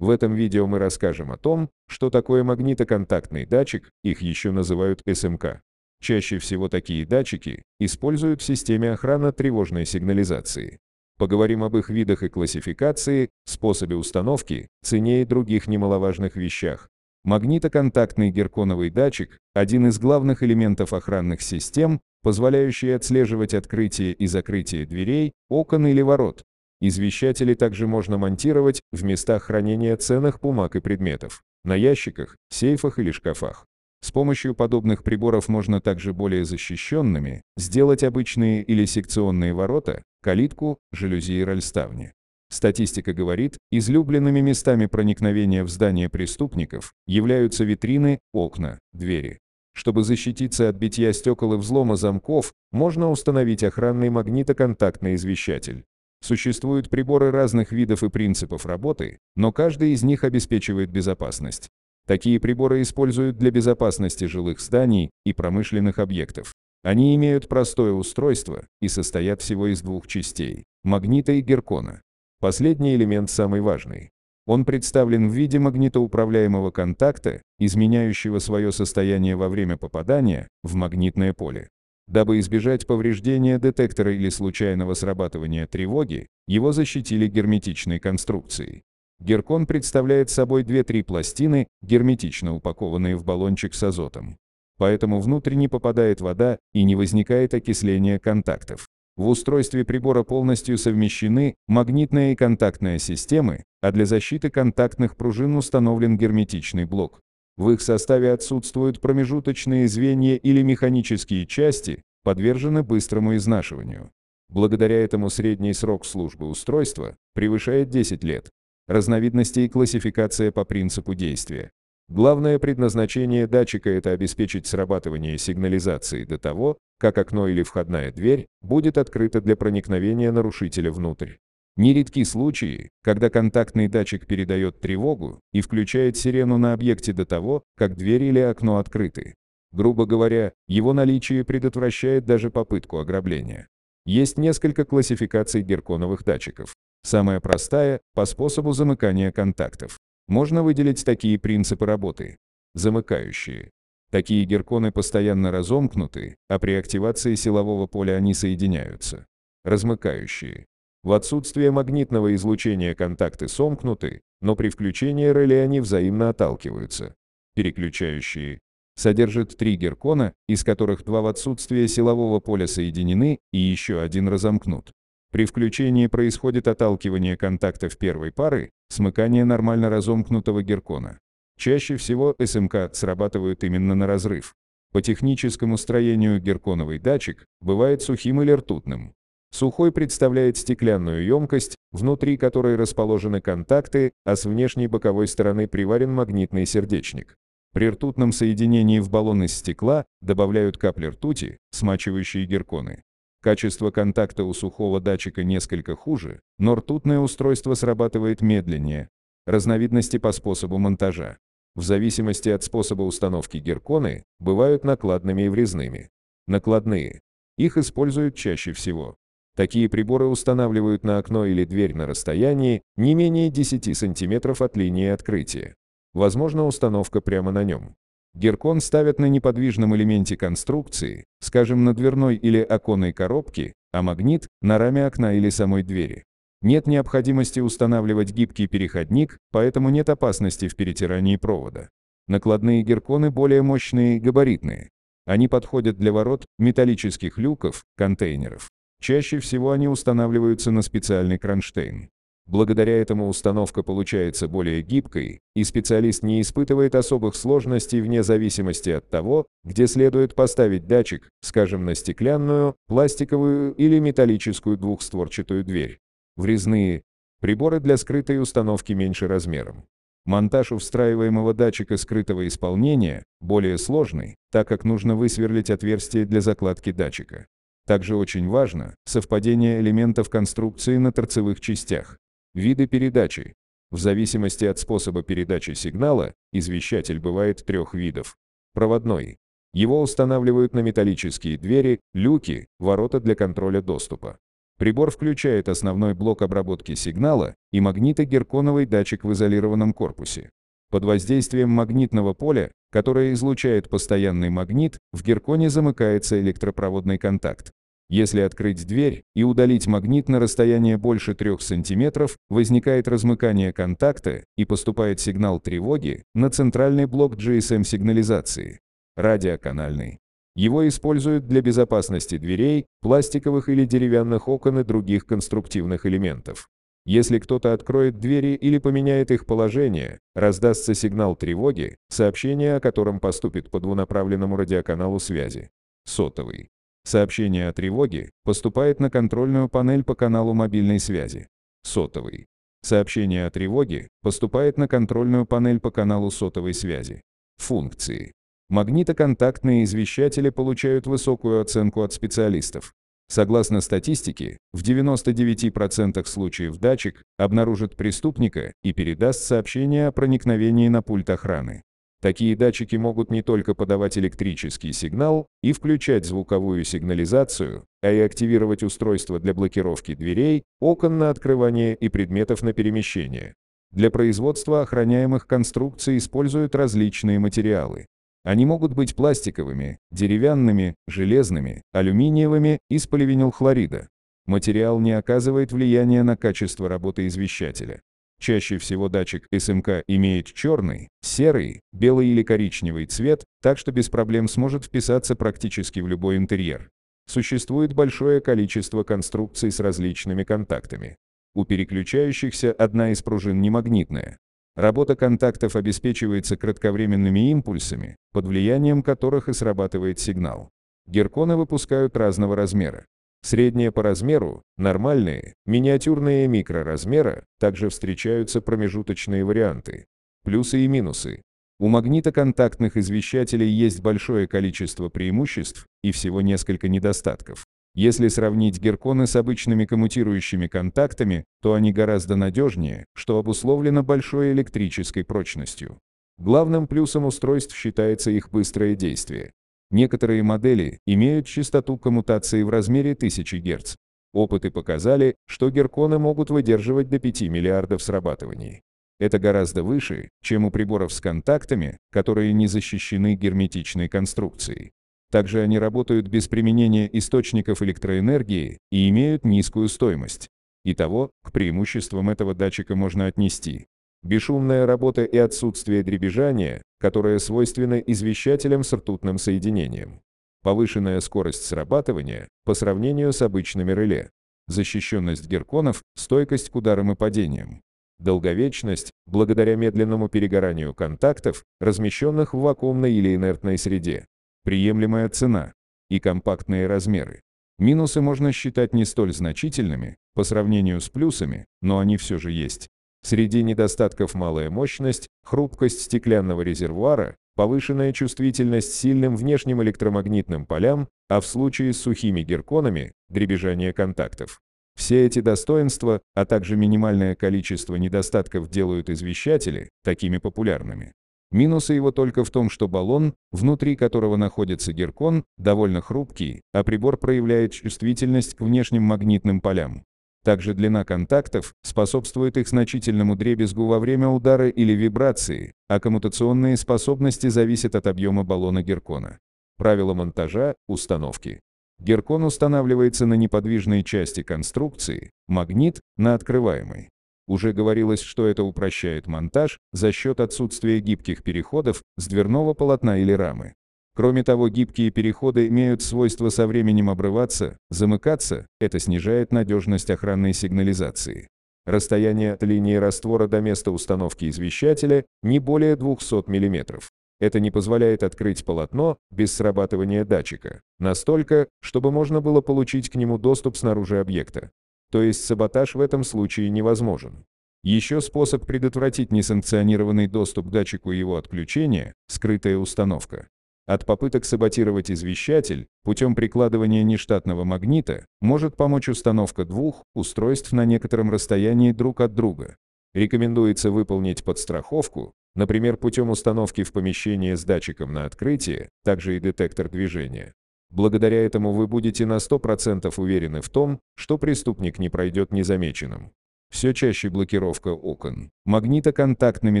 В этом видео мы расскажем о том, что такое магнитоконтактный датчик, их еще называют СМК. Чаще всего такие датчики используют в системе охраны тревожной сигнализации. Поговорим об их видах и классификации, способе установки, цене и других немаловажных вещах. Магнитоконтактный герконовый датчик – один из главных элементов охранных систем, позволяющий отслеживать открытие и закрытие дверей, окон или ворот, Извещатели также можно монтировать в местах хранения ценных бумаг и предметов, на ящиках, сейфах или шкафах. С помощью подобных приборов можно также более защищенными сделать обычные или секционные ворота, калитку, жалюзи и рольставни. Статистика говорит, излюбленными местами проникновения в здание преступников являются витрины, окна, двери. Чтобы защититься от битья стекол и взлома замков, можно установить охранный магнитоконтактный извещатель. Существуют приборы разных видов и принципов работы, но каждый из них обеспечивает безопасность. Такие приборы используют для безопасности жилых зданий и промышленных объектов. Они имеют простое устройство и состоят всего из двух частей – магнита и геркона. Последний элемент самый важный. Он представлен в виде магнитоуправляемого контакта, изменяющего свое состояние во время попадания в магнитное поле. Дабы избежать повреждения детектора или случайного срабатывания тревоги, его защитили герметичной конструкцией. Геркон представляет собой 2-3 пластины, герметично упакованные в баллончик с азотом. Поэтому внутрь не попадает вода и не возникает окисления контактов. В устройстве прибора полностью совмещены магнитная и контактная системы, а для защиты контактных пружин установлен герметичный блок. В их составе отсутствуют промежуточные звенья или механические части, подвержены быстрому изнашиванию. Благодаря этому средний срок службы устройства превышает 10 лет. Разновидности и классификация по принципу действия. Главное предназначение датчика – это обеспечить срабатывание сигнализации до того, как окно или входная дверь будет открыта для проникновения нарушителя внутрь. Нередки случаи, когда контактный датчик передает тревогу и включает сирену на объекте до того, как дверь или окно открыты. Грубо говоря, его наличие предотвращает даже попытку ограбления. Есть несколько классификаций герконовых датчиков. Самая простая – по способу замыкания контактов. Можно выделить такие принципы работы. Замыкающие. Такие герконы постоянно разомкнуты, а при активации силового поля они соединяются. Размыкающие. В отсутствие магнитного излучения контакты сомкнуты, но при включении реле они взаимно отталкиваются. Переключающие. Содержит три геркона, из которых два в отсутствие силового поля соединены и еще один разомкнут. При включении происходит отталкивание контактов первой пары, смыкание нормально разомкнутого геркона. Чаще всего СМК срабатывают именно на разрыв. По техническому строению герконовый датчик бывает сухим или ртутным. Сухой представляет стеклянную емкость, внутри которой расположены контакты, а с внешней боковой стороны приварен магнитный сердечник. При ртутном соединении в баллон из стекла добавляют капли ртути, смачивающие герконы. Качество контакта у сухого датчика несколько хуже, но ртутное устройство срабатывает медленнее. Разновидности по способу монтажа. В зависимости от способа установки герконы, бывают накладными и врезными. Накладные. Их используют чаще всего. Такие приборы устанавливают на окно или дверь на расстоянии не менее 10 см от линии открытия. Возможно установка прямо на нем. Геркон ставят на неподвижном элементе конструкции, скажем, на дверной или оконной коробке, а магнит – на раме окна или самой двери. Нет необходимости устанавливать гибкий переходник, поэтому нет опасности в перетирании провода. Накладные герконы более мощные и габаритные. Они подходят для ворот, металлических люков, контейнеров. Чаще всего они устанавливаются на специальный кронштейн. Благодаря этому установка получается более гибкой, и специалист не испытывает особых сложностей вне зависимости от того, где следует поставить датчик, скажем, на стеклянную, пластиковую или металлическую двухстворчатую дверь. Врезные приборы для скрытой установки меньше размером. Монтаж у встраиваемого датчика скрытого исполнения более сложный, так как нужно высверлить отверстие для закладки датчика. Также очень важно совпадение элементов конструкции на торцевых частях. Виды передачи. В зависимости от способа передачи сигнала, извещатель бывает трех видов. Проводной. Его устанавливают на металлические двери, люки, ворота для контроля доступа. Прибор включает основной блок обработки сигнала и магнитогерконовый датчик в изолированном корпусе. Под воздействием магнитного поля, которое излучает постоянный магнит, в герконе замыкается электропроводный контакт. Если открыть дверь и удалить магнит на расстояние больше 3 см, возникает размыкание контакта и поступает сигнал тревоги на центральный блок GSM-сигнализации. Радиоканальный. Его используют для безопасности дверей, пластиковых или деревянных окон и других конструктивных элементов. Если кто-то откроет двери или поменяет их положение, раздастся сигнал тревоги, сообщение о котором поступит по двунаправленному радиоканалу связи. Сотовый. Сообщение о тревоге поступает на контрольную панель по каналу мобильной связи. Сотовый. Сообщение о тревоге поступает на контрольную панель по каналу сотовой связи. Функции. Магнитоконтактные извещатели получают высокую оценку от специалистов. Согласно статистике, в 99% случаев датчик обнаружит преступника и передаст сообщение о проникновении на пульт охраны. Такие датчики могут не только подавать электрический сигнал и включать звуковую сигнализацию, а и активировать устройство для блокировки дверей, окон на открывание и предметов на перемещение. Для производства охраняемых конструкций используют различные материалы. Они могут быть пластиковыми, деревянными, железными, алюминиевыми из поливинилхлорида. Материал не оказывает влияния на качество работы извещателя. Чаще всего датчик СМК имеет черный, серый, белый или коричневый цвет, так что без проблем сможет вписаться практически в любой интерьер. Существует большое количество конструкций с различными контактами. У переключающихся одна из пружин немагнитная, Работа контактов обеспечивается кратковременными импульсами, под влиянием которых и срабатывает сигнал. Герконы выпускают разного размера. Средние по размеру, нормальные, миниатюрные и микроразмера, также встречаются промежуточные варианты. Плюсы и минусы. У магнитоконтактных извещателей есть большое количество преимуществ и всего несколько недостатков. Если сравнить герконы с обычными коммутирующими контактами, то они гораздо надежнее, что обусловлено большой электрической прочностью. Главным плюсом устройств считается их быстрое действие. Некоторые модели имеют частоту коммутации в размере 1000 Гц. Опыты показали, что герконы могут выдерживать до 5 миллиардов срабатываний. Это гораздо выше, чем у приборов с контактами, которые не защищены герметичной конструкцией. Также они работают без применения источников электроэнергии и имеют низкую стоимость. Итого, к преимуществам этого датчика можно отнести бесшумная работа и отсутствие дребезжания, которое свойственно извещателям с ртутным соединением, повышенная скорость срабатывания по сравнению с обычными реле, защищенность герконов, стойкость к ударам и падениям, долговечность благодаря медленному перегоранию контактов, размещенных в вакуумной или инертной среде, приемлемая цена и компактные размеры. Минусы можно считать не столь значительными по сравнению с плюсами, но они все же есть. Среди недостатков малая мощность, хрупкость стеклянного резервуара, повышенная чувствительность сильным внешним электромагнитным полям, а в случае с сухими герконами – дребезжание контактов. Все эти достоинства, а также минимальное количество недостатков делают извещатели такими популярными. Минусы его только в том, что баллон, внутри которого находится геркон, довольно хрупкий, а прибор проявляет чувствительность к внешним магнитным полям. Также длина контактов способствует их значительному дребезгу во время удара или вибрации, а коммутационные способности зависят от объема баллона геркона. Правило монтажа – установки. Геркон устанавливается на неподвижной части конструкции, магнит – на открываемой. Уже говорилось, что это упрощает монтаж за счет отсутствия гибких переходов с дверного полотна или рамы. Кроме того, гибкие переходы имеют свойство со временем обрываться, замыкаться, это снижает надежность охранной сигнализации. Расстояние от линии раствора до места установки извещателя не более 200 мм. Это не позволяет открыть полотно без срабатывания датчика, настолько, чтобы можно было получить к нему доступ снаружи объекта то есть саботаж в этом случае невозможен. Еще способ предотвратить несанкционированный доступ к датчику и его отключения – скрытая установка. От попыток саботировать извещатель путем прикладывания нештатного магнита может помочь установка двух устройств на некотором расстоянии друг от друга. Рекомендуется выполнить подстраховку, например, путем установки в помещение с датчиком на открытие, также и детектор движения. Благодаря этому вы будете на 100% уверены в том, что преступник не пройдет незамеченным. Все чаще блокировка окон магнитоконтактными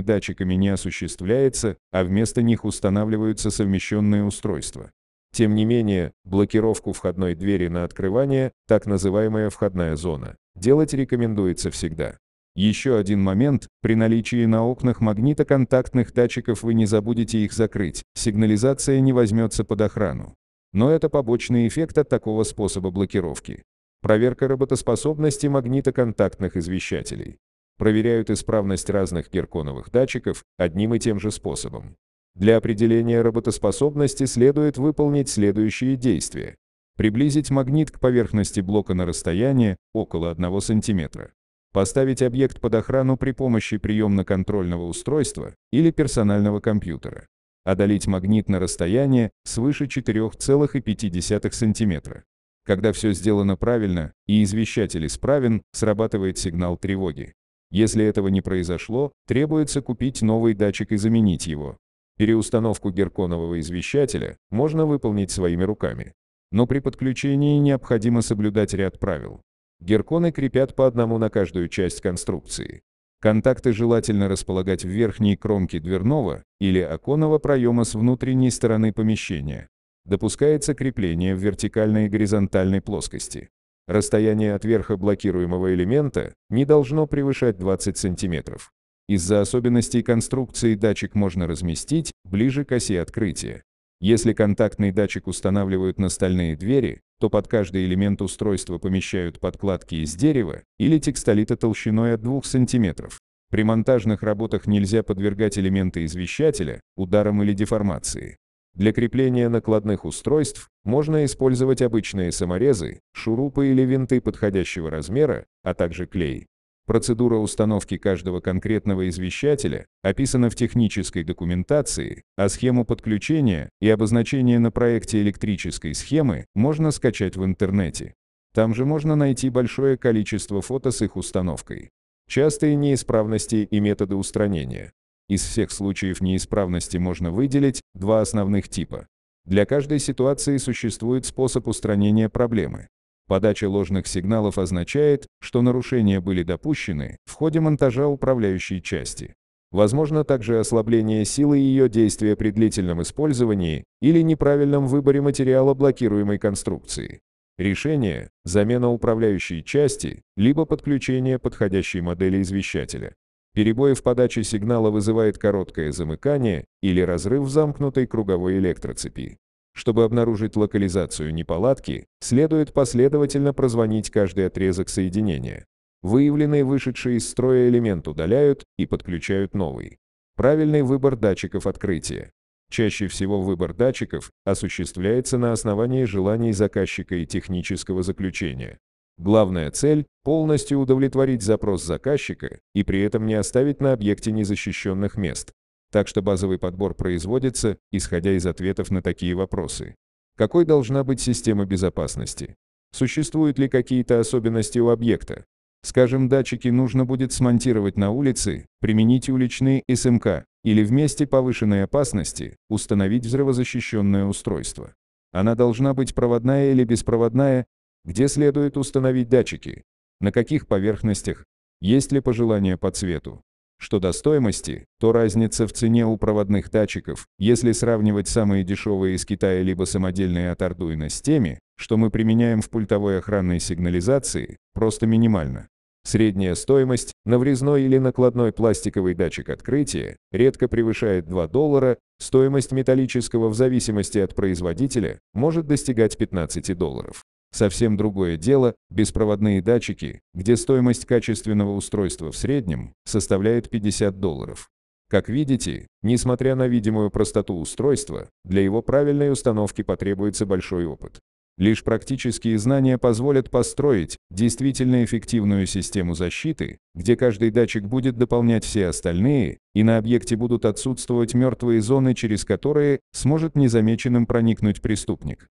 датчиками не осуществляется, а вместо них устанавливаются совмещенные устройства. Тем не менее, блокировку входной двери на открывание, так называемая входная зона, делать рекомендуется всегда. Еще один момент, при наличии на окнах магнитоконтактных датчиков вы не забудете их закрыть, сигнализация не возьмется под охрану. Но это побочный эффект от такого способа блокировки. Проверка работоспособности магнитоконтактных извещателей. Проверяют исправность разных герконовых датчиков одним и тем же способом. Для определения работоспособности следует выполнить следующие действия. Приблизить магнит к поверхности блока на расстояние около 1 см. Поставить объект под охрану при помощи приемно-контрольного устройства или персонального компьютера одолеть магнит на расстояние свыше 4,5 см. Когда все сделано правильно и извещатель исправен, срабатывает сигнал тревоги. Если этого не произошло, требуется купить новый датчик и заменить его. Переустановку герконового извещателя можно выполнить своими руками. Но при подключении необходимо соблюдать ряд правил. Герконы крепят по одному на каждую часть конструкции. Контакты желательно располагать в верхней кромке дверного или оконного проема с внутренней стороны помещения. Допускается крепление в вертикальной и горизонтальной плоскости. Расстояние от верха блокируемого элемента не должно превышать 20 см. Из-за особенностей конструкции датчик можно разместить ближе к оси открытия. Если контактный датчик устанавливают на стальные двери, то под каждый элемент устройства помещают подкладки из дерева или текстолита толщиной от 2 см. При монтажных работах нельзя подвергать элементы извещателя ударам или деформации. Для крепления накладных устройств можно использовать обычные саморезы, шурупы или винты подходящего размера, а также клей. Процедура установки каждого конкретного извещателя описана в технической документации, а схему подключения и обозначение на проекте электрической схемы можно скачать в интернете. Там же можно найти большое количество фото с их установкой. Частые неисправности и методы устранения. Из всех случаев неисправности можно выделить два основных типа. Для каждой ситуации существует способ устранения проблемы. Подача ложных сигналов означает, что нарушения были допущены в ходе монтажа управляющей части. Возможно также ослабление силы ее действия при длительном использовании или неправильном выборе материала блокируемой конструкции. Решение – замена управляющей части, либо подключение подходящей модели извещателя. Перебои в подаче сигнала вызывает короткое замыкание или разрыв замкнутой круговой электроцепи. Чтобы обнаружить локализацию неполадки, следует последовательно прозвонить каждый отрезок соединения. Выявленный вышедший из строя элемент удаляют и подключают новый. Правильный выбор датчиков открытия. Чаще всего выбор датчиков осуществляется на основании желаний заказчика и технического заключения. Главная цель – полностью удовлетворить запрос заказчика и при этом не оставить на объекте незащищенных мест. Так что базовый подбор производится, исходя из ответов на такие вопросы. Какой должна быть система безопасности? Существуют ли какие-то особенности у объекта? Скажем, датчики нужно будет смонтировать на улице, применить уличные СМК или в месте повышенной опасности установить взрывозащищенное устройство. Она должна быть проводная или беспроводная, где следует установить датчики, на каких поверхностях, есть ли пожелания по цвету. Что до стоимости, то разница в цене у проводных датчиков, если сравнивать самые дешевые из Китая либо самодельные от Arduino с теми, что мы применяем в пультовой охранной сигнализации, просто минимальна. Средняя стоимость на врезной или накладной пластиковый датчик открытия редко превышает 2 доллара, стоимость металлического в зависимости от производителя может достигать 15 долларов. Совсем другое дело – беспроводные датчики, где стоимость качественного устройства в среднем составляет 50 долларов. Как видите, несмотря на видимую простоту устройства, для его правильной установки потребуется большой опыт. Лишь практические знания позволят построить действительно эффективную систему защиты, где каждый датчик будет дополнять все остальные, и на объекте будут отсутствовать мертвые зоны, через которые сможет незамеченным проникнуть преступник.